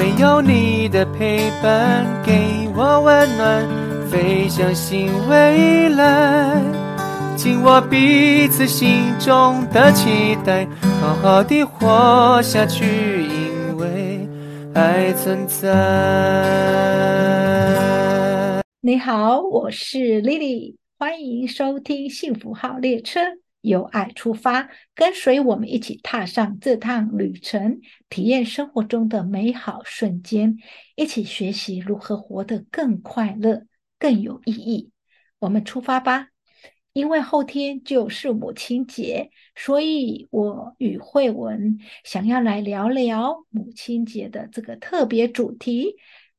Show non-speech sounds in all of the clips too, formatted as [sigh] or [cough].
唯有你的陪伴给我温暖，飞向新未来。紧握彼此心中的期待，好好的活下去，因为爱存在。你好，我是 Lily，欢迎收听幸福号列车。由爱出发，跟随我们一起踏上这趟旅程，体验生活中的美好瞬间，一起学习如何活得更快乐、更有意义。我们出发吧！因为后天就是母亲节，所以我与慧文想要来聊聊母亲节的这个特别主题。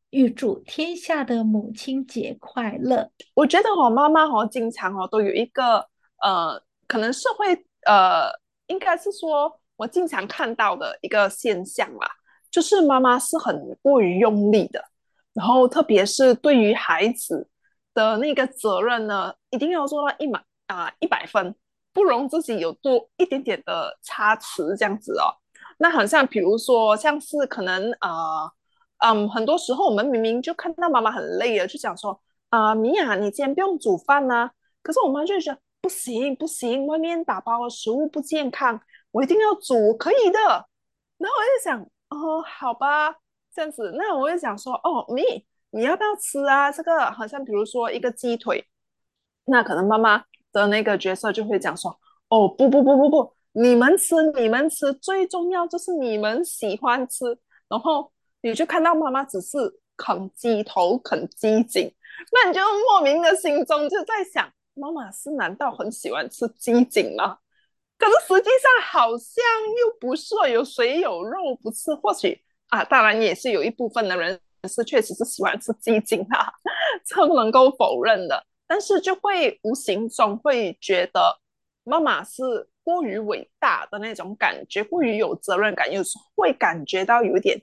预祝天下的母亲节快乐！我觉得我妈妈哦，经常哦都有一个呃。可能是会呃，应该是说我经常看到的一个现象啦，就是妈妈是很过于用力的，然后特别是对于孩子的那个责任呢，一定要做到一满啊一百分，不容自己有多一点点的差池这样子哦。那好像比如说像是可能啊嗯，很多时候我们明明就看到妈妈很累了，就想说啊米娅，你今天不用煮饭呢，可是我妈就说。不行不行，外面打包的食物不健康，我一定要煮，可以的。然后我就想，哦，好吧，这样子。那我就想说，哦，你你要不要吃啊？这个好像比如说一个鸡腿，那可能妈妈的那个角色就会讲说，哦，不不不不不，你们吃你们吃，最重要就是你们喜欢吃。然后你就看到妈妈只是啃鸡头、啃鸡颈，那你就莫名的心中就在想。妈妈是难道很喜欢吃鸡颈吗？可是实际上好像又不是，有谁有肉不吃？或许啊，当然也是有一部分的人是确实是喜欢吃鸡颈啊，这不能够否认的。但是就会无形中会觉得妈妈是过于伟大的那种感觉，过于有责任感，有时会感觉到有点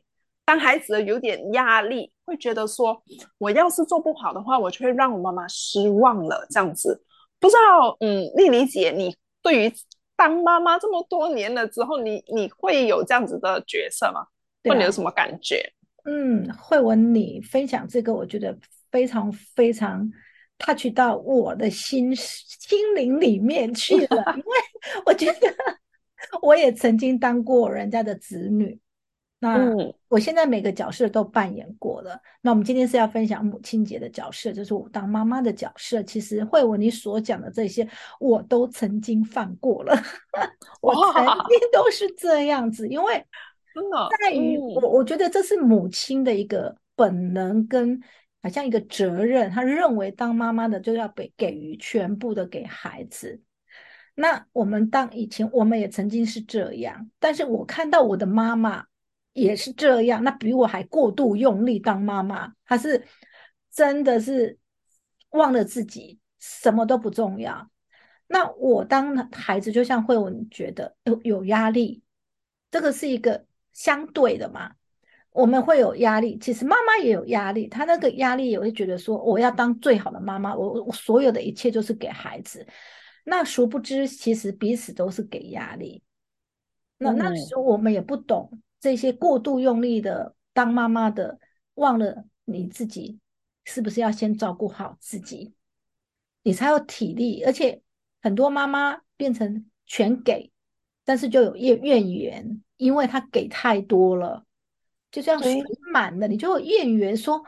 当孩子有点压力。会觉得说，我要是做不好的话，我就会让我妈妈失望了。这样子，不知道，嗯，丽丽姐，你对于当妈妈这么多年了之后，你你会有这样子的角色吗？或你有什么感觉？嗯，慧文，你分享这个，我觉得非常非常 touch 到我的心心灵里面去了，[laughs] 因为我觉得 [laughs] 我也曾经当过人家的子女。那我现在每个角色都扮演过了。那我们今天是要分享母亲节的角色，就是我当妈妈的角色。其实慧文你所讲的这些，我都曾经犯过了，[laughs] 我曾经都是这样子。因为真的在于我，我觉得这是母亲的一个本能跟好像一个责任。他认为当妈妈的就要给给予全部的给孩子。那我们当以前我们也曾经是这样，但是我看到我的妈妈。也是这样，那比我还过度用力当妈妈，她是真的是忘了自己，什么都不重要。那我当孩子，就像慧文觉得有有压力，这个是一个相对的嘛。我们会有压力，其实妈妈也有压力，她那个压力也会觉得说，我要当最好的妈妈，我我所有的一切就是给孩子。那殊不知，其实彼此都是给压力。那那时候我们也不懂。这些过度用力的当妈妈的，忘了你自己是不是要先照顾好自己，你才有体力。而且很多妈妈变成全给，但是就有怨怨言，因为她给太多了，就这样水满了，你就有怨言说。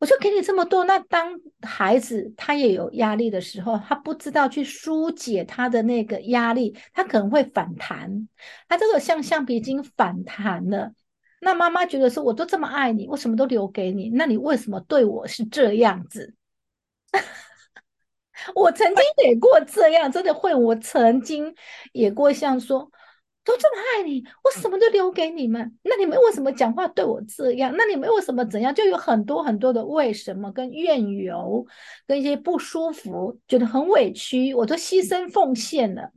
我就给你这么多，那当孩子他也有压力的时候，他不知道去疏解他的那个压力，他可能会反弹。他这个像橡皮筋反弹了。那妈妈觉得说，我都这么爱你，我什么都留给你，那你为什么对我是这样子？[laughs] 我曾经也过这样，真的会，我曾经也过像说。都这么爱你，我什么都留给你们。那你们为什么讲话对我这样？那你们为什么怎样？就有很多很多的为什么跟怨尤，跟一些不舒服，觉得很委屈，我都牺牲奉献了。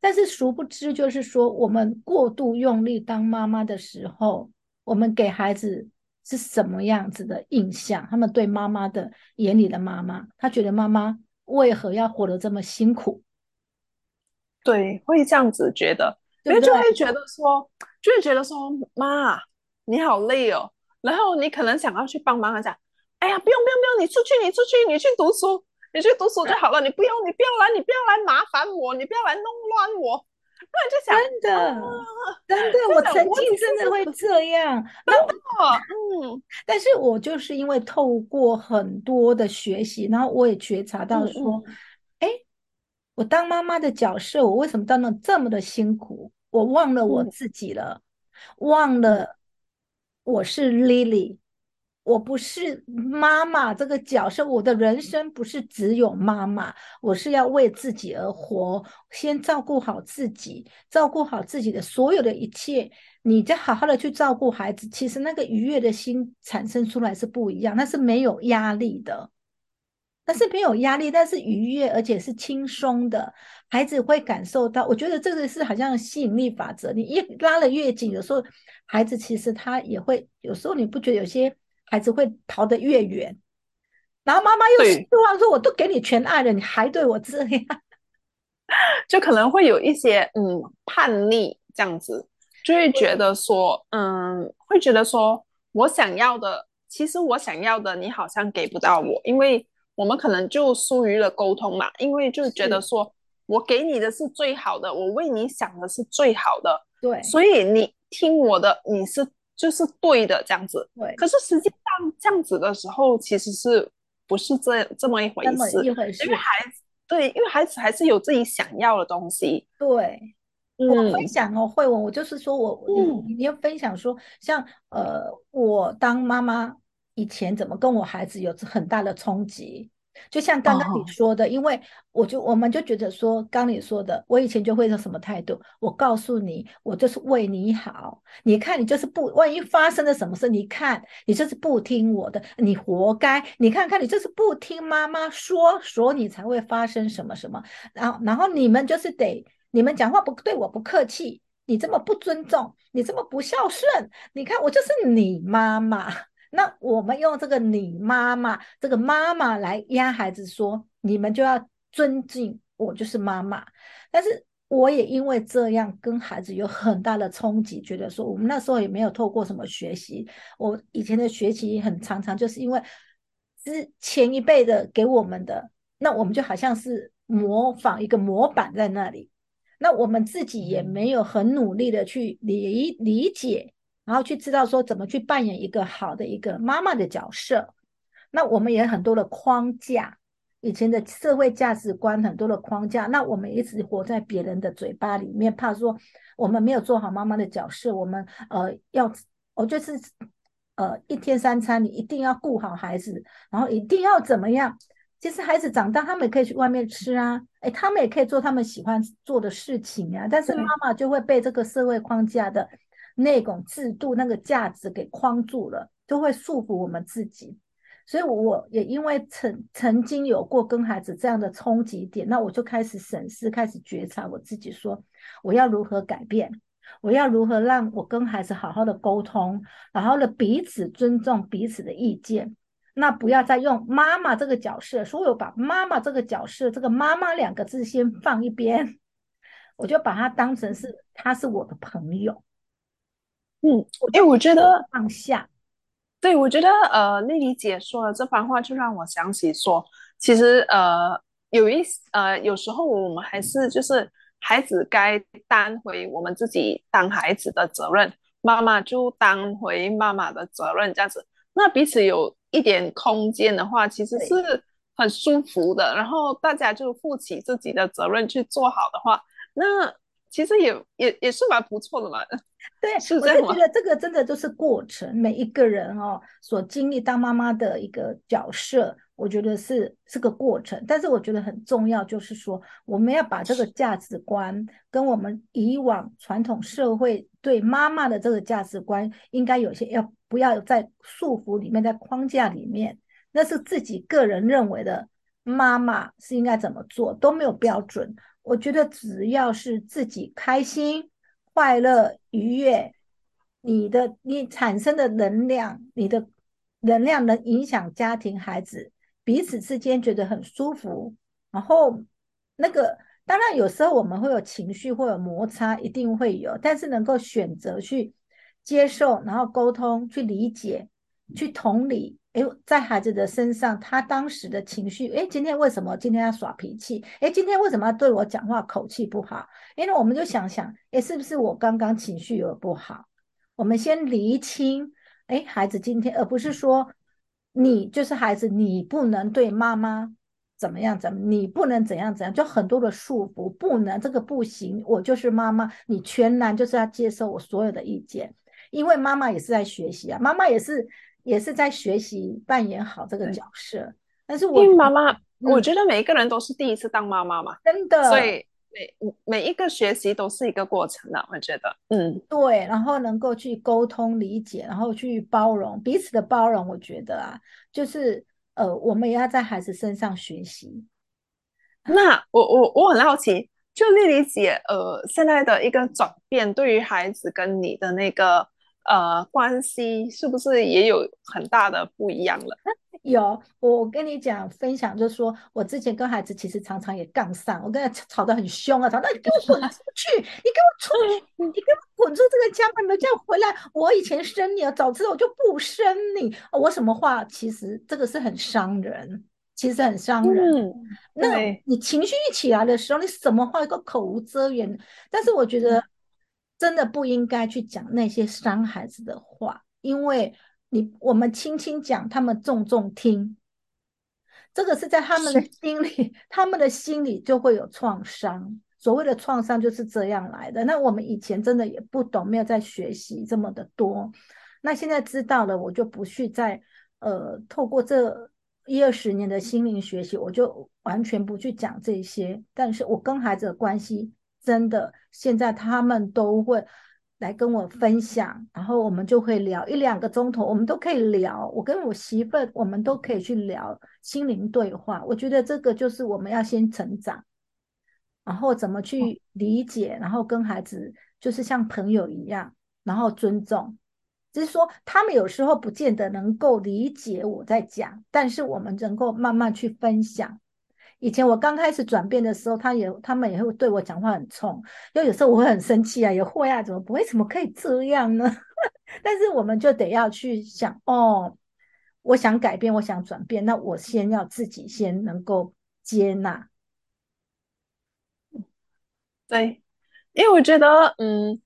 但是殊不知，就是说我们过度用力当妈妈的时候，我们给孩子是什么样子的印象？他们对妈妈的眼里的妈妈，他觉得妈妈为何要活得这么辛苦？对，会这样子觉得。因为就会觉得说，就会觉得说，妈，你好累哦。然后你可能想要去帮忙，讲，哎呀，不用不用不用，你出去你出去你去读书，你去读书就好了，你不用你不要来你不要来麻烦我，你不要来弄乱我。那你就想，真的真的，我曾经真的会这样。那嗯，但是我就是因为透过很多的学习，然后我也觉察到说，哎，我当妈妈的角色，我为什么当的这么的辛苦？我忘了我自己了，忘了我是 Lily。我不是妈妈这个角色，我的人生不是只有妈妈，我是要为自己而活，先照顾好自己，照顾好自己的所有的一切，你再好好的去照顾孩子。其实那个愉悦的心产生出来是不一样，那是没有压力的，那是没有压力，但是愉悦而且是轻松的，孩子会感受到。我觉得这个是好像吸引力法则，你一拉的越紧，有时候孩子其实他也会，有时候你不觉得有些。孩子会逃得越远，然后妈妈又希望说：“我都给你全爱了，你还对我这样，[laughs] 就可能会有一些嗯叛逆这样子，就会觉得说嗯，会觉得说我想要的，其实我想要的你好像给不到我，因为我们可能就疏于了沟通嘛，因为就觉得说我给你的是最好的，我为你想的是最好的，对，所以你听我的，你是。就是对的这样子，对。可是实际上这样子的时候，其实是不是这这么一回事？一回事。因为孩子，对，因为孩子还是有自己想要的东西。对，我分享哦，慧文，我就是说我，你你要分享说，像呃，我当妈妈以前怎么跟我孩子有很大的冲击。就像刚刚你说的，因为我就我们就觉得说，刚你说的，我以前就会是什么态度？我告诉你，我就是为你好。你看，你就是不，万一发生了什么事，你看你就是不听我的，你活该。你看看，你就是不听妈妈说，所以你才会发生什么什么。然后，然后你们就是得，你们讲话不对我不客气，你这么不尊重，你这么不孝顺，你看我就是你妈妈。那我们用这个“你妈妈”这个“妈妈”来压孩子，说你们就要尊敬我，就是妈妈。但是我也因为这样跟孩子有很大的冲击，觉得说我们那时候也没有透过什么学习，我以前的学习很常常就是因为之前一辈的给我们的，那我们就好像是模仿一个模板在那里，那我们自己也没有很努力的去理理解。然后去知道说怎么去扮演一个好的一个妈妈的角色，那我们也很多的框架，以前的社会价值观很多的框架，那我们一直活在别人的嘴巴里面，怕说我们没有做好妈妈的角色，我们呃要，我就是呃一天三餐你一定要顾好孩子，然后一定要怎么样？其实孩子长大，他们也可以去外面吃啊，哎，他们也可以做他们喜欢做的事情啊，但是妈妈就会被这个社会框架的。那种制度、那个价值给框住了，就会束缚我们自己。所以我也因为曾曾经有过跟孩子这样的冲击点，那我就开始审视、开始觉察我自己，说我要如何改变，我要如何让我跟孩子好好的沟通，然后呢彼此尊重彼此的意见，那不要再用妈妈这个角色，所以我把妈妈这个角色，这个妈妈两个字先放一边，[laughs] 我就把它当成是他是我的朋友。嗯，哎，我觉得放下，对我觉得呃，丽丽姐说的这番话就让我想起说，其实呃，有一呃，有时候我们还是就是孩子该担回我们自己当孩子的责任，妈妈就担回妈妈的责任，这样子，那彼此有一点空间的话，其实是很舒服的。然后大家就负起自己的责任去做好的话，那其实也也也是蛮不错的嘛。[laughs] 对，我就觉得这个真的就是过程，每一个人哦所经历当妈妈的一个角色，我觉得是是个过程。但是我觉得很重要，就是说我们要把这个价值观跟我们以往传统社会对妈妈的这个价值观，应该有些要不要在束缚里面，在框架里面，那是自己个人认为的妈妈是应该怎么做都没有标准。我觉得只要是自己开心。快乐愉悦，你的你产生的能量，你的能量能影响家庭孩子彼此之间觉得很舒服。然后那个当然有时候我们会有情绪，会有摩擦，一定会有。但是能够选择去接受，然后沟通，去理解，去同理，哎，在孩子的身上，他当时的情绪，哎，今天为什么今天要耍脾气？哎，今天为什么要对我讲话口气不好？因为我们就想想，哎，是不是我刚刚情绪有不好？我们先厘清，哎，孩子今天，而不是说你就是孩子，你不能对妈妈怎么样怎么，你不能怎样怎样，就很多的束缚，不能这个不行，我就是妈妈，你全然就是要接受我所有的意见，因为妈妈也是在学习啊，妈妈也是。也是在学习扮演好这个角色，但是我因为妈妈，我觉得每一个人都是第一次当妈妈嘛，真的，所以每每一个学习都是一个过程啊，我觉得，嗯，对，然后能够去沟通理解，然后去包容彼此的包容，我觉得啊，就是呃，我们也要在孩子身上学习。那我我我很好奇，就丽丽姐，呃，现在的一个转变，对于孩子跟你的那个。呃，关系是不是也有很大的不一样了？有，我跟你讲分享，就是说我之前跟孩子其实常常也杠上，我跟他吵得很凶啊，吵到你给我滚出去，你给我出 [laughs] 去，你给我滚出这个家门，没叫回来。我以前生你了，早知道我就不生你。我什么话，其实这个是很伤人，其实很伤人。那你情绪一起来的时候，你什么话都口无遮掩。但是我觉得。真的不应该去讲那些伤孩子的话，因为你我们轻轻讲，他们重重听，这个是在他们的心里，他们的心里就会有创伤。所谓的创伤就是这样来的。那我们以前真的也不懂，没有在学习这么的多。那现在知道了，我就不去再呃，透过这一二十年的心灵学习，我就完全不去讲这些。但是我跟孩子的关系。真的，现在他们都会来跟我分享，然后我们就会聊一两个钟头，我们都可以聊。我跟我媳妇，我们都可以去聊心灵对话。我觉得这个就是我们要先成长，然后怎么去理解，然后跟孩子就是像朋友一样，然后尊重。只是说他们有时候不见得能够理解我在讲，但是我们能够慢慢去分享。以前我刚开始转变的时候，他也他们也会对我讲话很冲，因为有时候我会很生气啊，也会啊，怎么不为什么可以这样呢？[laughs] 但是我们就得要去想，哦，我想改变，我想转变，那我先要自己先能够接纳。对，因为我觉得，嗯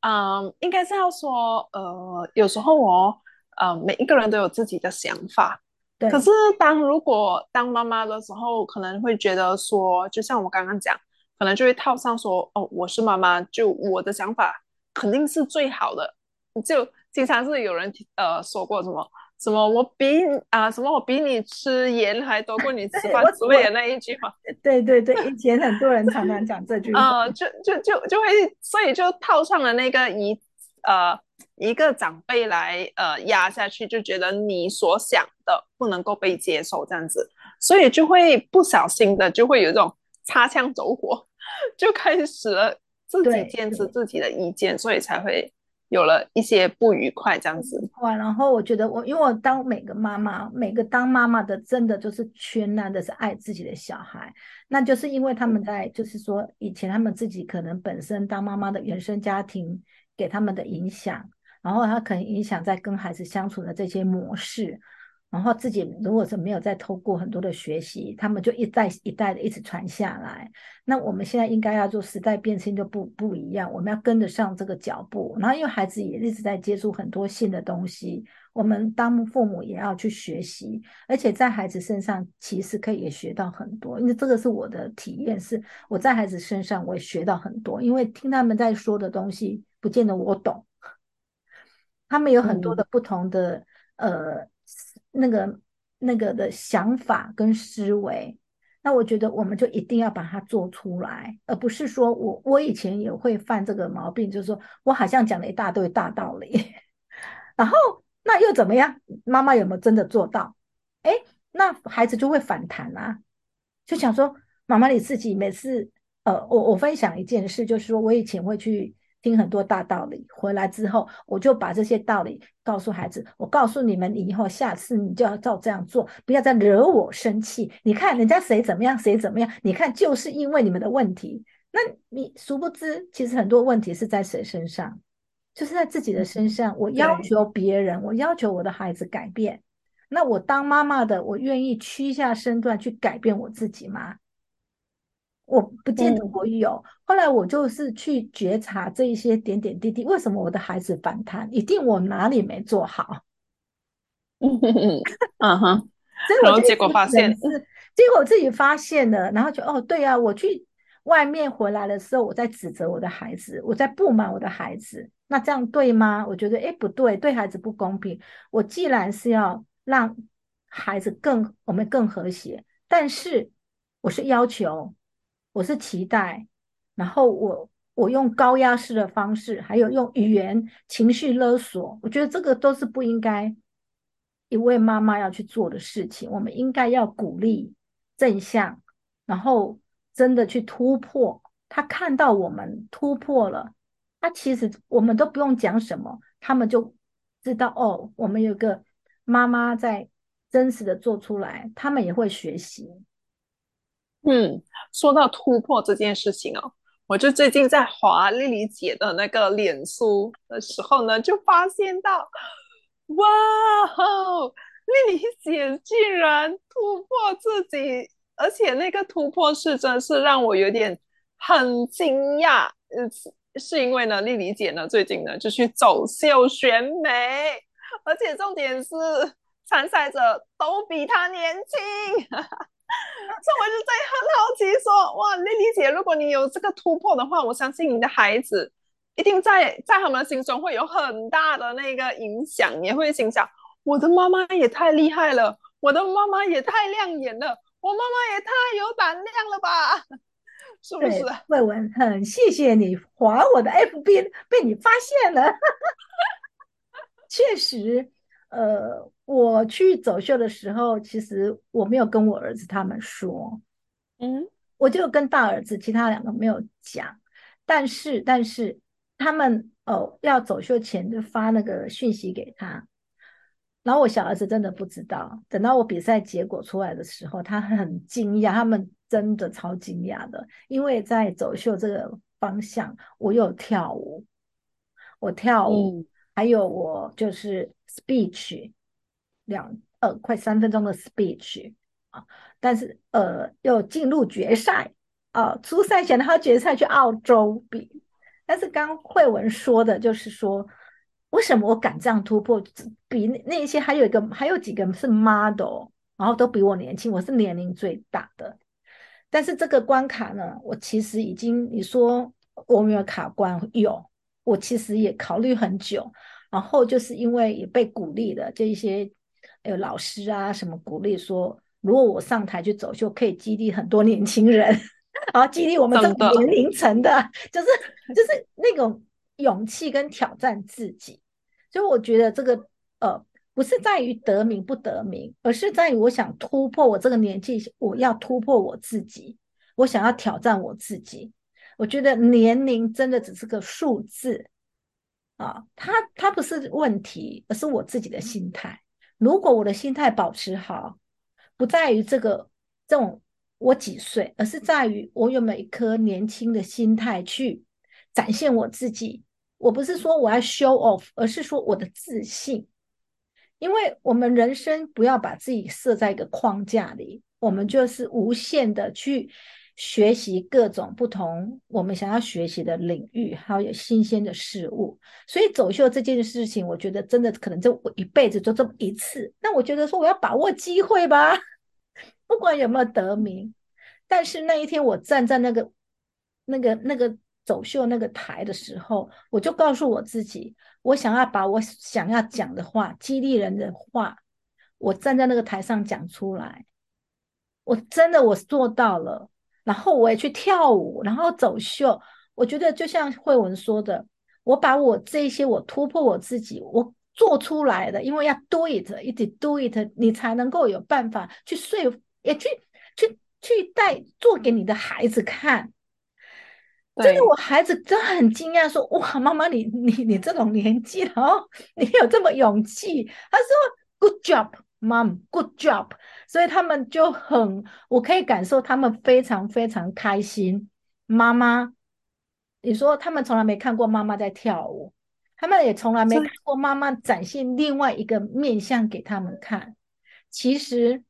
嗯，应该是要说，呃，有时候我，呃，每一个人都有自己的想法。可是，当如果当妈妈的时候，可能会觉得说，就像我刚刚讲，可能就会套上说，哦，我是妈妈，就我的想法肯定是最好的。就经常是有人呃说过什么什么，我比啊什么我比你吃盐还多过你吃饭之类的那一句话。对对对，以前很多人常常讲这句话。啊，就就就就会，所以就套上了那个一呃。一个长辈来呃压下去，就觉得你所想的不能够被接受，这样子，所以就会不小心的就会有一种擦枪走火，[laughs] 就开始了自己坚持自己的意见，所以才会有了一些不愉快这样子。哇，然后我觉得我因为我当每个妈妈，每个当妈妈的真的就是全然的是爱自己的小孩，那就是因为他们在就是说以前他们自己可能本身当妈妈的原生家庭给他们的影响。然后他可能影响在跟孩子相处的这些模式，然后自己如果是没有再透过很多的学习，他们就一代一代的一直传下来。那我们现在应该要做时代变迁就不不一样，我们要跟得上这个脚步。然后因为孩子也一直在接触很多新的东西，我们当父母也要去学习，而且在孩子身上其实可以也学到很多。因为这个是我的体验，是我在孩子身上我也学到很多，因为听他们在说的东西，不见得我懂。他们有很多的不同的呃那个那个的想法跟思维，那我觉得我们就一定要把它做出来，而不是说我我以前也会犯这个毛病，就是说我好像讲了一大堆大道理，[laughs] 然后那又怎么样？妈妈有没有真的做到？哎，那孩子就会反弹啊，就想说妈妈你自己每次呃，我我分享一件事，就是说我以前会去。听很多大道理，回来之后我就把这些道理告诉孩子。我告诉你们，以后下次你就要照这样做，不要再惹我生气。你看人家谁怎么样，谁怎么样？你看就是因为你们的问题。那你殊不知，其实很多问题是在谁身上？就是在自己的身上，我要求别人，我要求我的孩子改变。那我当妈妈的，我愿意屈下身段去改变我自己吗？我不见得我有。后来我就是去觉察这一些点点滴滴，为什么我的孩子反弹？一定我哪里没做好。嗯 [laughs] 嗯嗯哼。[laughs] 然后结果发现是，结果我自己发现了，然后就哦，对啊，我去外面回来的时候，我在指责我的孩子，我在不满我的孩子，那这样对吗？我觉得哎不对，对孩子不公平。我既然是要让孩子更我们更和谐，但是我是要求。我是期待，然后我我用高压式的方式，还有用语言情绪勒索，我觉得这个都是不应该一位妈妈要去做的事情。我们应该要鼓励正向，然后真的去突破。他看到我们突破了，他其实我们都不用讲什么，他们就知道哦，我们有个妈妈在真实的做出来，他们也会学习。嗯，说到突破这件事情哦，我就最近在滑丽丽姐的那个脸书的时候呢，就发现到，哇哦，丽丽姐竟然突破自己，而且那个突破是真是让我有点很惊讶。嗯，是因为呢，丽丽姐呢最近呢就去走秀选美，而且重点是参赛者都比她年轻。哈哈 [laughs] 所以我就在很好奇，说哇，丽丽姐，如果你有这个突破的话，我相信你的孩子一定在在他们心中会有很大的那个影响，也会心想，我的妈妈也太厉害了，我的妈妈也太亮眼了，我妈妈也太有胆量了吧？[laughs] 是不是？魏文，很谢谢你划我的 FB，被你发现了，[laughs] 确实。呃，我去走秀的时候，其实我没有跟我儿子他们说，嗯，我就跟大儿子，其他两个没有讲。但是，但是他们哦，要走秀前就发那个讯息给他，然后我小儿子真的不知道。等到我比赛结果出来的时候，他很惊讶，他们真的超惊讶的，因为在走秀这个方向，我有跳舞，我跳舞，还有我就是。speech 两呃快三分钟的 speech 啊，但是呃又进入决赛啊，初赛前他决赛去澳洲比，但是刚慧文说的就是说，为什么我敢这样突破？比那些还有一个还有几个是 model，然后都比我年轻，我是年龄最大的。但是这个关卡呢，我其实已经你说我没有卡关，有，我其实也考虑很久。然后就是因为也被鼓励的这一些呃老师啊什么鼓励说，如果我上台去走秀，可以激励很多年轻人，然后激励我们这个年龄层的，[laughs] 就是 [laughs] 就是那种勇气跟挑战自己。所以我觉得这个呃不是在于得名不得名，而是在于我想突破我这个年纪，我要突破我自己，我想要挑战我自己。我觉得年龄真的只是个数字。啊，它它不是问题，而是我自己的心态。如果我的心态保持好，不在于这个这种我几岁，而是在于我有没有一颗年轻的心态去展现我自己。我不是说我要 show off，而是说我的自信。因为我们人生不要把自己设在一个框架里，我们就是无限的去。学习各种不同我们想要学习的领域，还有新鲜的事物。所以走秀这件事情，我觉得真的可能就我一辈子就这么一次。那我觉得说我要把握机会吧，[laughs] 不管有没有得名。但是那一天我站在那个、那个、那个走秀那个台的时候，我就告诉我自己，我想要把我想要讲的话、激励人的话，我站在那个台上讲出来。我真的我做到了。然后我也去跳舞，然后走秀。我觉得就像慧文说的，我把我这些我突破我自己，我做出来的，因为要 do it，一直 do it，你才能够有办法去说服，也去去去带做给你的孩子看。真的，我孩子真的很惊讶，说：“哇，妈妈，你你你这种年纪了哦，你有这么勇气？”他说：“Good job。” Mom, good job！所以他们就很，我可以感受他们非常非常开心。妈妈，你说他们从来没看过妈妈在跳舞，他们也从来没看过妈妈展现另外一个面相给他们看。其实，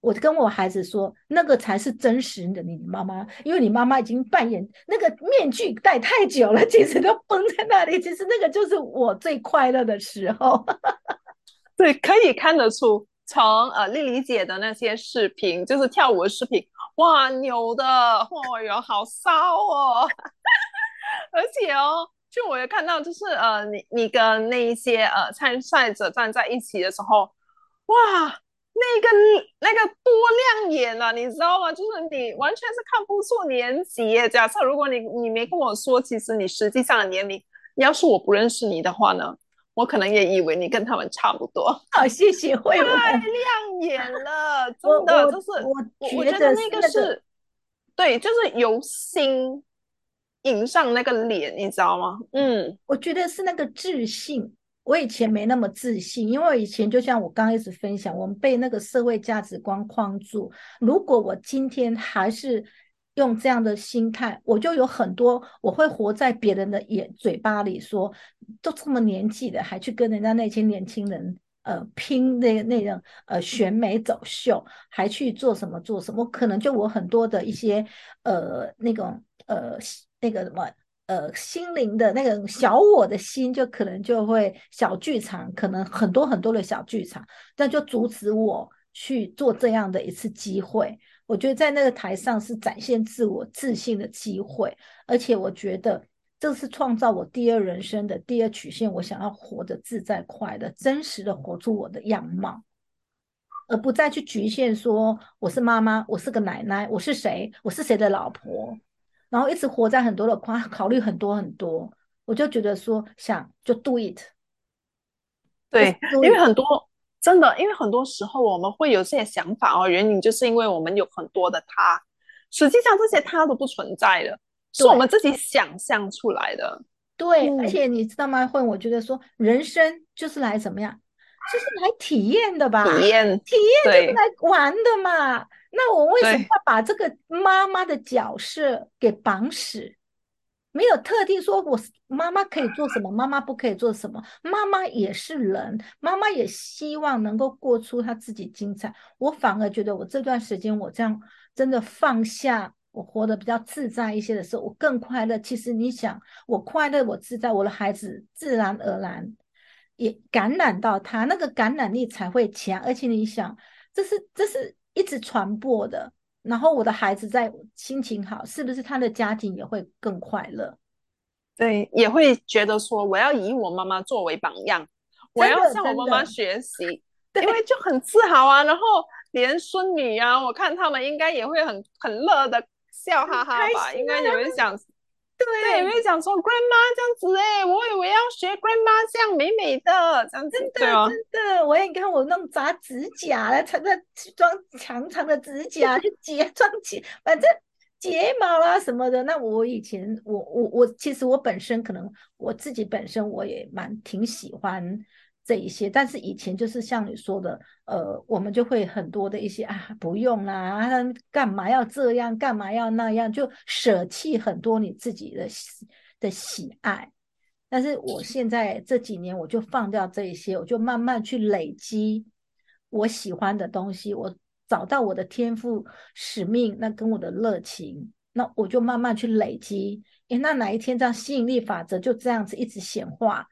我跟我孩子说，那个才是真实的你妈妈，因为你妈妈已经扮演那个面具戴太久了，其实都绷在那里。其实那个就是我最快乐的时候。对，可以看得出，从呃丽丽姐的那些视频，就是跳舞的视频，哇，牛的，哇哟，好骚哦！[laughs] 而且哦。就我也看到，就是呃，你你跟那一些呃参赛者站在一起的时候，哇，那个那个多亮眼啊，你知道吗？就是你完全是看不出年纪。假设如果你你没跟我说，其实你实际上的年龄，要是我不认识你的话呢，我可能也以为你跟他们差不多。好，谢谢慧文，太亮眼了，真的就是我我觉得那个是，对，就是由心。迎上那个脸，你知道吗？嗯，我觉得是那个自信。我以前没那么自信，因为以前就像我刚开始分享，我们被那个社会价值观框住。如果我今天还是用这样的心态，我就有很多我会活在别人的眼嘴巴里，说都这么年纪的，还去跟人家那些年轻人呃拼那那种呃选美走秀，还去做什么做什么？可能就我很多的一些呃那种呃。那个什么，呃，心灵的那个小我的心，就可能就会小剧场，可能很多很多的小剧场，那就阻止我去做这样的一次机会。我觉得在那个台上是展现自我自信的机会，而且我觉得这是创造我第二人生的第二曲线。我想要活得自在快乐，真实的活出我的样貌，而不再去局限说我是妈妈，我是个奶奶，我是谁，我是谁的老婆。然后一直活在很多的夸，[laughs] 考虑很多很多，我就觉得说想就 do it。对，因为很多真的，因为很多时候我们会有这些想法哦，原因就是因为我们有很多的他，实际上这些他都不存在的，是我们自己想象出来的。对，而且你知道吗？会，我觉得说人生就是来怎么样，就是来体验的吧？体验，体验就是来玩的嘛。那我为什么要把这个妈妈的角色给绑死？没有特定说我妈妈可以做什么，妈妈不可以做什么。妈妈也是人，妈妈也希望能够过出她自己精彩。我反而觉得，我这段时间我这样真的放下，我活得比较自在一些的时候，我更快乐。其实你想，我快乐，我自在，我的孩子自然而然也感染到他，那个感染力才会强。而且你想，这是这是。一直传播的，然后我的孩子在心情好，是不是他的家庭也会更快乐？对，也会觉得说我要以我妈妈作为榜样，我要向我妈妈学习，[laughs] 因为就很自豪啊。然后连孙女啊，我看他们应该也会很很乐的笑哈哈吧，应该也会想。对，有没有讲说 grandma 这样子哎？我以为要学 grandma 这样美美的这样子，真的真的。我也看我弄扎指甲了，穿着装长长的指甲去 [laughs] 结装结，反正睫毛啦什么的。那我以前我我我其实我本身可能我自己本身我也蛮挺喜欢。这一些，但是以前就是像你说的，呃，我们就会很多的一些啊，不用啦，干嘛要这样，干嘛要那样，就舍弃很多你自己的的喜爱。但是我现在这几年，我就放掉这一些，我就慢慢去累积我喜欢的东西，我找到我的天赋使命，那跟我的热情，那我就慢慢去累积。诶，那哪一天这样吸引力法则就这样子一直显化。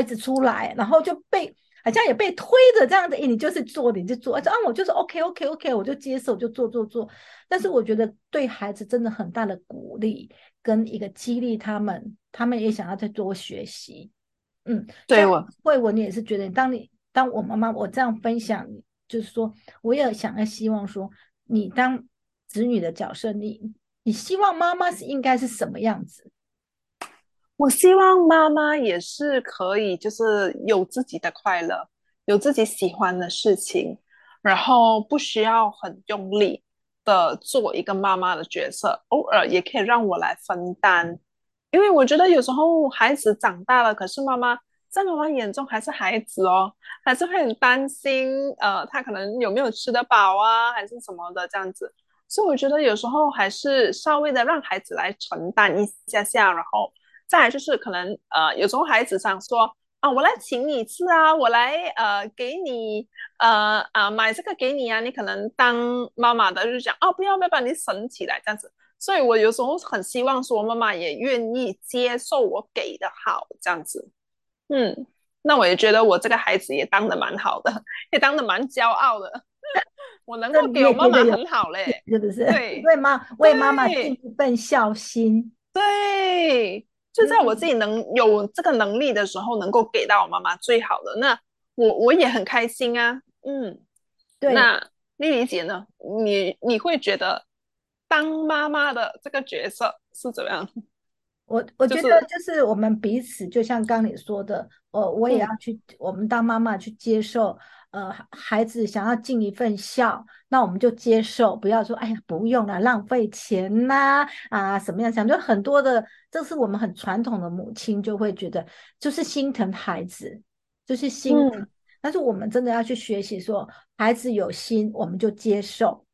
一直出来，然后就被好像也被推着这样子，你就是做，你就做，啊，我就是 OK OK OK，我就接受，就做做做。但是我觉得对孩子真的很大的鼓励跟一个激励，他们他们也想要再多学习。嗯，对我慧文，你也是觉得，当你当我妈妈，我这样分享，就是说，我也想要希望说，你当子女的角色，你你希望妈妈是应该是什么样子？我希望妈妈也是可以，就是有自己的快乐，有自己喜欢的事情，然后不需要很用力的做一个妈妈的角色，偶尔也可以让我来分担。因为我觉得有时候孩子长大了，可是妈妈在妈妈眼中还是孩子哦，还是会很担心，呃，他可能有没有吃得饱啊，还是什么的这样子。所以我觉得有时候还是稍微的让孩子来承担一下下，然后。再来就是可能呃，有时候孩子想说啊，我来请你吃啊，我来呃给你呃啊买这个给你啊，你可能当妈妈的就讲哦，不要不要把你省起来这样子。所以我有时候很希望说妈妈也愿意接受我给的好这样子。嗯，那我也觉得我这个孩子也当的蛮好的，也当的蛮骄傲的。[laughs] 我能够给我妈妈很好嘞，是不是？[laughs] 对，为妈为妈妈尽一份孝心。对，就在我自己能有这个能力的时候，能够给到我妈妈最好的，那我我也很开心啊。嗯，对。那丽丽姐呢？你你会觉得当妈妈的这个角色是怎么样？[laughs] 我我觉得就是我们彼此，就像刚你说的，呃，我也要去，我们当妈妈去接受。呃，孩子想要尽一份孝，那我们就接受，不要说哎呀不用了，浪费钱呐啊，什么样想？就很多的，这是我们很传统的母亲就会觉得，就是心疼孩子，就是心疼。但是我们真的要去学习，说孩子有心，我们就接受，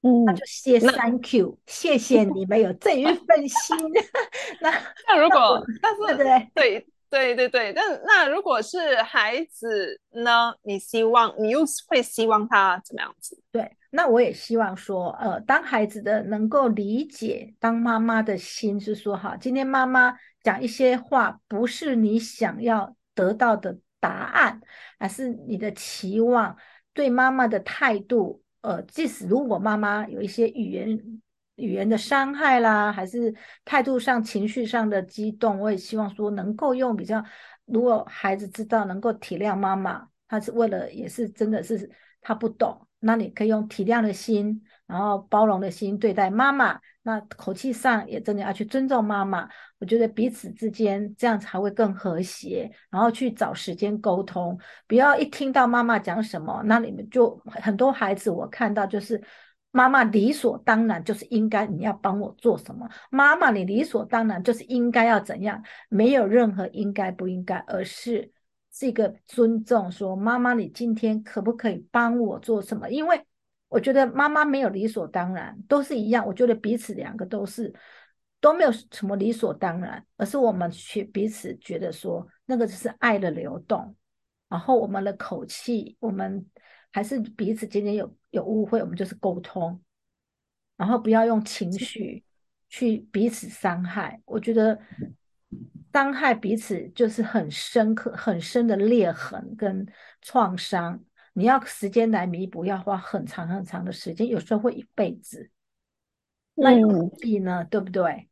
嗯，那就谢 Thank you，谢谢你们有这一份心。[laughs] 那那如果，但是对对。[laughs] 对对对，但那如果是孩子呢？你希望你又会希望他怎么样子？对，那我也希望说，呃，当孩子的能够理解，当妈妈的心是说，哈，今天妈妈讲一些话，不是你想要得到的答案，而是你的期望，对妈妈的态度，呃，即使如果妈妈有一些语言。语言的伤害啦，还是态度上、情绪上的激动，我也希望说能够用比较，如果孩子知道能够体谅妈妈，他是为了也是真的是他不懂，那你可以用体谅的心，然后包容的心对待妈妈，那口气上也真的要去尊重妈妈。我觉得彼此之间这样才会更和谐，然后去找时间沟通，不要一听到妈妈讲什么，那你们就很多孩子我看到就是。妈妈理所当然就是应该你要帮我做什么？妈妈，你理所当然就是应该要怎样？没有任何应该不应该，而是这个尊重。说妈妈，你今天可不可以帮我做什么？因为我觉得妈妈没有理所当然，都是一样。我觉得彼此两个都是都没有什么理所当然，而是我们去彼此觉得说那个是爱的流动，然后我们的口气，我们。还是彼此之间有有误会，我们就是沟通，然后不要用情绪去彼此伤害。我觉得伤害彼此就是很深刻、很深的裂痕跟创伤。你要时间来弥补，要花很长很长的时间，有时候会一辈子。那何必呢？对不对？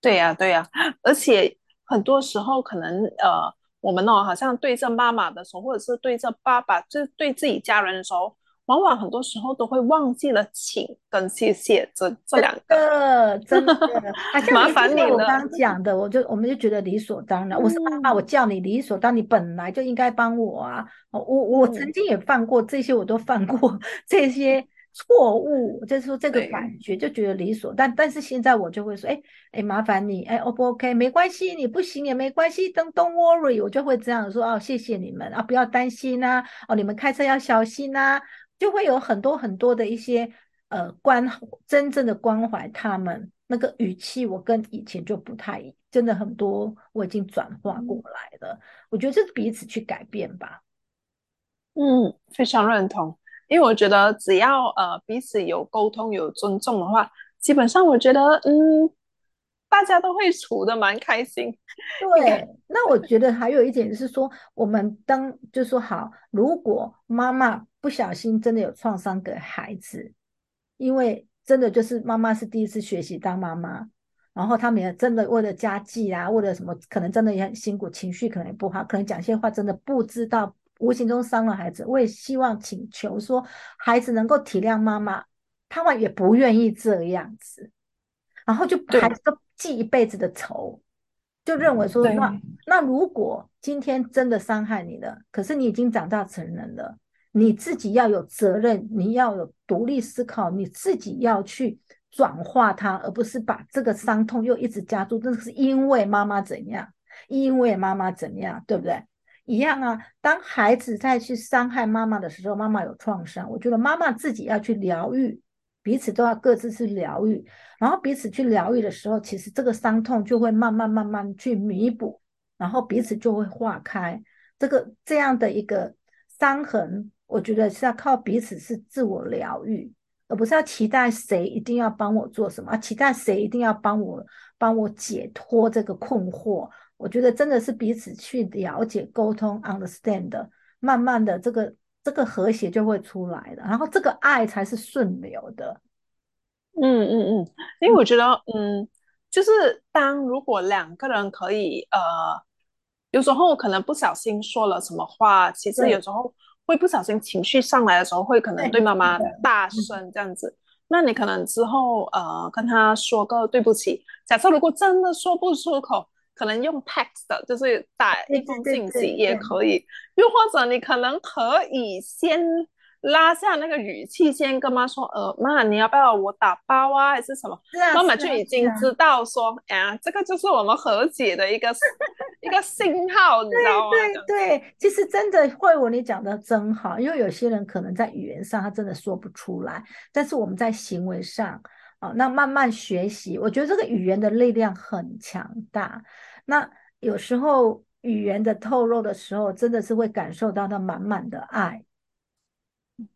对呀，对呀。而且很多时候可能呃。我们哦，好像对着妈妈的时候，或者是对着爸爸，就是对自己家人的时候，往往很多时候都会忘记了请跟谢谢这这两个，真的，[laughs] 麻烦你了。我刚讲的，我就我们就觉得理所当然。我是妈妈，我叫你理所当然，你本来就应该帮我啊。我我曾经也犯过这些，我都犯过 [laughs] 这些。错误，就是说这个感觉就觉得理所，但但是现在我就会说，哎哎，麻烦你，哎，O 不 OK？没关系，你不行也没关系，Don't Don't worry，我就会这样说哦，谢谢你们啊，不要担心呐，哦，你们开车要小心呐，就会有很多很多的一些呃关真正的关怀他们那个语气，我跟以前就不太真的很多，我已经转化过来了。我觉得这是彼此去改变吧。嗯，非常认同。因为我觉得，只要呃彼此有沟通、有尊重的话，基本上我觉得，嗯，大家都会处的蛮开心。对，那我觉得还有一点是说，我们当就说好，如果妈妈不小心真的有创伤给孩子，因为真的就是妈妈是第一次学习当妈妈，然后他们也真的为了家计啊，为了什么，可能真的也很辛苦，情绪可能也不好，可能讲些话真的不知道。无形中伤了孩子，我也希望请求说，孩子能够体谅妈妈，他们也不愿意这样子，然后就孩子都记一辈子的仇，就认为说，那那如果今天真的伤害你了，可是你已经长大成人了，你自己要有责任，你要有独立思考，你自己要去转化它，而不是把这个伤痛又一直加注，这是因为妈妈怎样，因为妈妈怎样，对不对？一样啊，当孩子在去伤害妈妈的时候，妈妈有创伤，我觉得妈妈自己要去疗愈，彼此都要各自去疗愈，然后彼此去疗愈的时候，其实这个伤痛就会慢慢慢慢去弥补，然后彼此就会化开。这个这样的一个伤痕，我觉得是要靠彼此是自我疗愈，而不是要期待谁一定要帮我做什么，啊期待谁一定要帮我帮我解脱这个困惑。我觉得真的是彼此去了解、沟通、understand，慢慢的这个这个和谐就会出来的，然后这个爱才是顺流的。嗯嗯嗯，因为我觉得，嗯，就是当如果两个人可以，呃，有时候可能不小心说了什么话，其实有时候会不小心情绪上来的时候，会可能对妈妈大声这样子。那你可能之后，呃，跟他说个对不起。假设如果真的说不出口。可能用 text，就是打一封信息也可以，又或者你可能可以先拉下那个语气，先跟妈说：“呃，妈，你要不要我打包啊，还是什么？”妈妈就已经知道说：“哎呀，这个就是我们和解的一个 [laughs] 一个信号，你知道吗？”对对，其实真的慧文，你讲的真好，因为有些人可能在语言上他真的说不出来，但是我们在行为上。啊，那慢慢学习，我觉得这个语言的力量很强大。那有时候语言的透露的时候，真的是会感受到他满满的爱，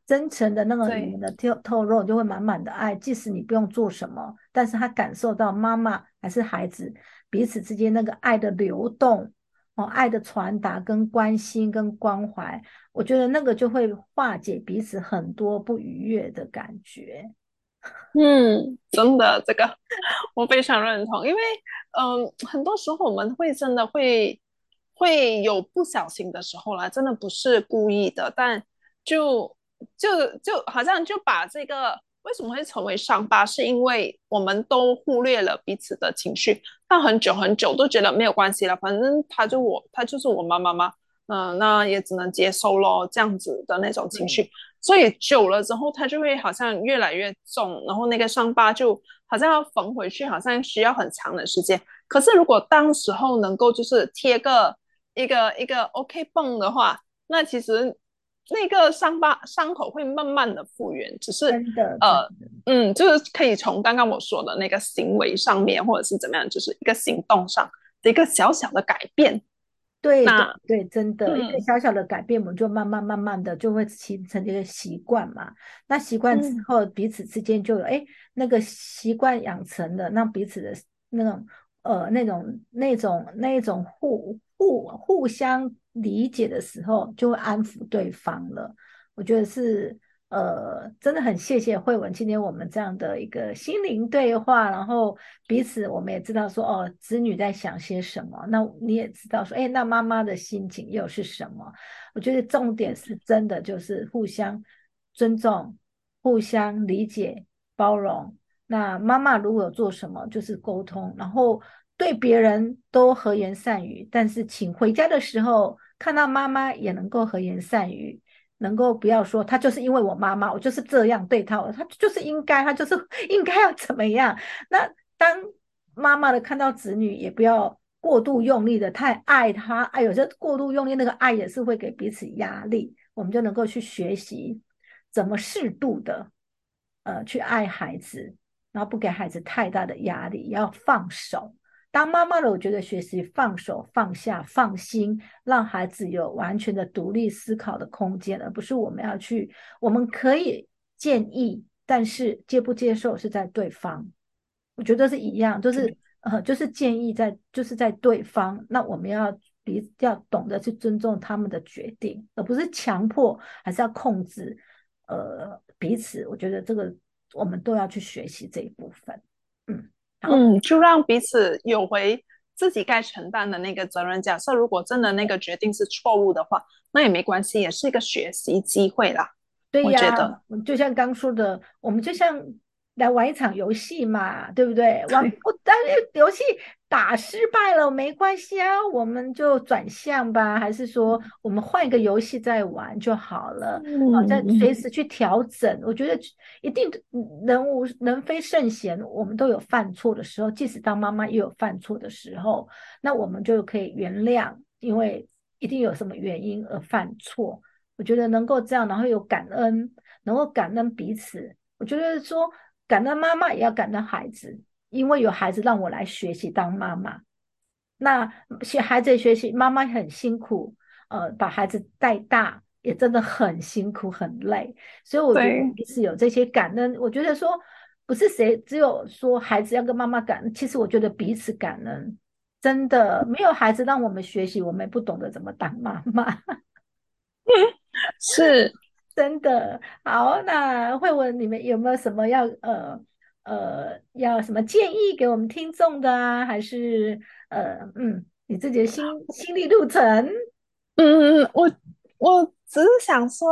真诚的那个语言的透透露，就会满满的爱。即使你不用做什么，但是他感受到妈妈还是孩子彼此之间那个爱的流动，哦，爱的传达跟关心跟关怀，我觉得那个就会化解彼此很多不愉悦的感觉。[laughs] 嗯，真的，这个我非常认同，因为嗯，很多时候我们会真的会会有不小心的时候啦，真的不是故意的，但就就就好像就把这个为什么会成为伤疤，是因为我们都忽略了彼此的情绪，但很久很久都觉得没有关系了，反正他就我他就是我妈妈嘛，嗯，那也只能接受咯，这样子的那种情绪。所以久了之后，它就会好像越来越重，然后那个伤疤就好像要缝回去，好像需要很长的时间。可是如果当时候能够就是贴个一个一个 OK 泵的话，那其实那个伤疤伤口会慢慢的复原。只是呃嗯，就是可以从刚刚我说的那个行为上面，或者是怎么样，就是一个行动上的一个小小的改变。对对，真的一个小小的改变，我们就慢慢慢慢的就会形成一个习惯嘛。那习惯之后，彼此之间就有哎，那个习惯养成了，让彼此的那种呃那种那种那种互互互相理解的时候，就会安抚对方了。我觉得是。呃，真的很谢谢慧文，今天我们这样的一个心灵对话，然后彼此我们也知道说，哦，子女在想些什么，那你也知道说，哎，那妈妈的心情又是什么？我觉得重点是真的就是互相尊重、互相理解、包容。那妈妈如果有做什么，就是沟通，然后对别人都和颜善语，但是请回家的时候看到妈妈也能够和颜善语。能够不要说他就是因为我妈妈，我就是这样对他，他就是应该，他就是 [laughs] 应该要怎么样？那当妈妈的看到子女，也不要过度用力的太爱他，哎，有些过度用力那个爱也是会给彼此压力。我们就能够去学习怎么适度的，呃，去爱孩子，然后不给孩子太大的压力，要放手。当妈妈的，我觉得学习放手、放下、放心，让孩子有完全的独立思考的空间，而不是我们要去。我们可以建议，但是接不接受是在对方。我觉得是一样，就是呃，就是建议在，就是在对方。那我们要比要懂得去尊重他们的决定，而不是强迫，还是要控制呃彼此。我觉得这个我们都要去学习这一部分。嗯。嗯，就让彼此有回自己该承担的那个责任。假设如果真的那个决定是错误的话，那也没关系，也是一个学习机会啦。对呀，就像刚说的，我们就像。来玩一场游戏嘛，对不对？玩不，但是游戏打失败了没关系啊，我们就转向吧，还是说我们换一个游戏再玩就好了？好，再随时去调整。我觉得一定人无人非圣贤，我们都有犯错的时候，即使当妈妈也有犯错的时候，那我们就可以原谅，因为一定有什么原因而犯错。我觉得能够这样，然后有感恩，能够感恩彼此。我觉得说感恩妈妈也要感恩孩子，因为有孩子让我来学习当妈妈。那学孩子学习，妈妈很辛苦，呃，把孩子带大也真的很辛苦很累，所以我觉得是有这些感恩。我觉得说不是谁只有说孩子要跟妈妈感恩，其实我觉得彼此感恩，真的没有孩子让我们学习，我们不懂得怎么当妈妈。[laughs] 是。[laughs] 真的好，那慧文，你们有没有什么要呃呃要什么建议给我们听众的啊？还是呃嗯你自己的心心理路程？嗯，我我只是想说，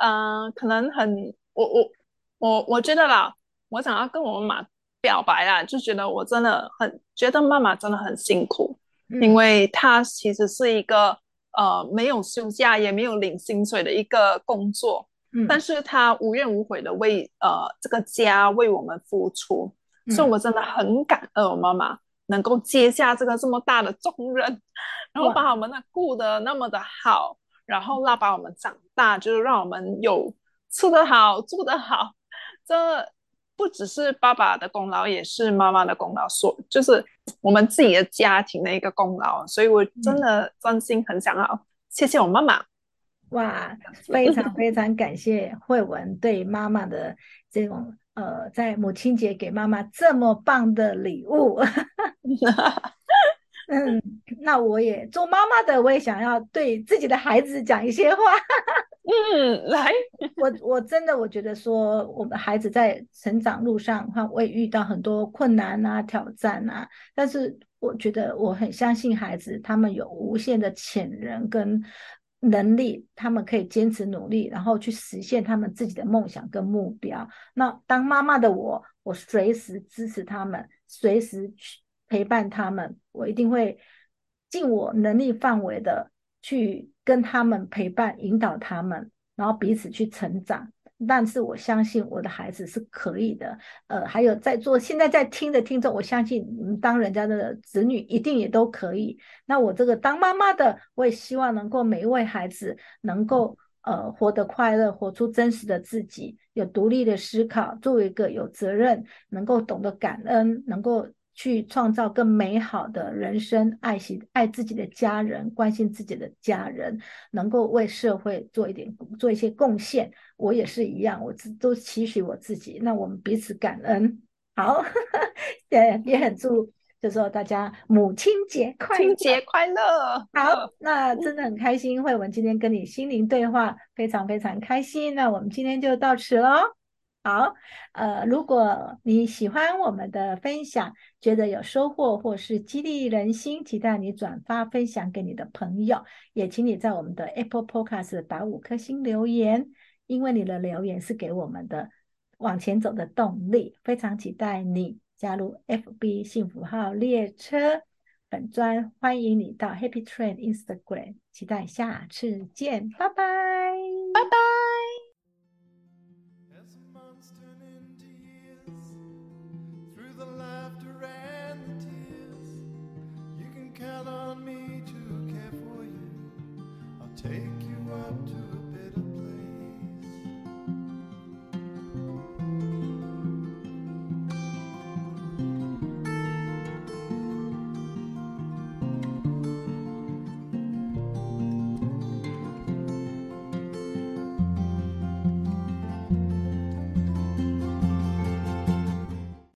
嗯，可能很我我我我觉得啦，我想要跟我妈妈表白啦，就觉得我真的很觉得妈妈真的很辛苦，因为她其实是一个。呃，没有休假，也没有领薪水的一个工作，嗯，但是他无怨无悔的为呃这个家为我们付出，所以我真的很感恩我妈妈能够接下这个这么大的重任，然后把我们呢顾得那么的好，然后拉把我们长大，就是让我们有吃得好，住得好，这不只是爸爸的功劳，也是妈妈的功劳，所就是。我们自己的家庭的一个功劳，所以我真的真心很想要谢谢我妈妈。哇，非常非常感谢慧文对妈妈的这种呃，在母亲节给妈妈这么棒的礼物。[laughs] 嗯，那我也做妈妈的，我也想要对自己的孩子讲一些话。嗯，来，我我真的我觉得说，我们孩子在成长路上哈，我也遇到很多困难啊、挑战啊，但是我觉得我很相信孩子，他们有无限的潜能跟能力，他们可以坚持努力，然后去实现他们自己的梦想跟目标。那当妈妈的我，我随时支持他们，随时去陪伴他们，我一定会尽我能力范围的去。跟他们陪伴、引导他们，然后彼此去成长。但是我相信我的孩子是可以的。呃，还有在座现在在听的听众，我相信你们当人家的子女一定也都可以。那我这个当妈妈的，我也希望能够每一位孩子能够呃活得快乐，活出真实的自己，有独立的思考，作为一个有责任，能够懂得感恩，能够。去创造更美好的人生，爱惜爱自己的家人，关心自己的家人，能够为社会做一点做一些贡献。我也是一样，我自都期许我自己。那我们彼此感恩，好，[laughs] 也也很祝，就说大家母亲节快乐，母亲节快乐。好，那真的很开心，慧文今天跟你心灵对话，非常非常开心。那我们今天就到此喽。好，呃，如果你喜欢我们的分享，觉得有收获或是激励人心，期待你转发分享给你的朋友，也请你在我们的 Apple Podcast 打五颗星留言，因为你的留言是给我们的往前走的动力。非常期待你加入 FB 幸福号列车本专，欢迎你到 Happy Train Instagram，期待下次见，拜拜，拜拜。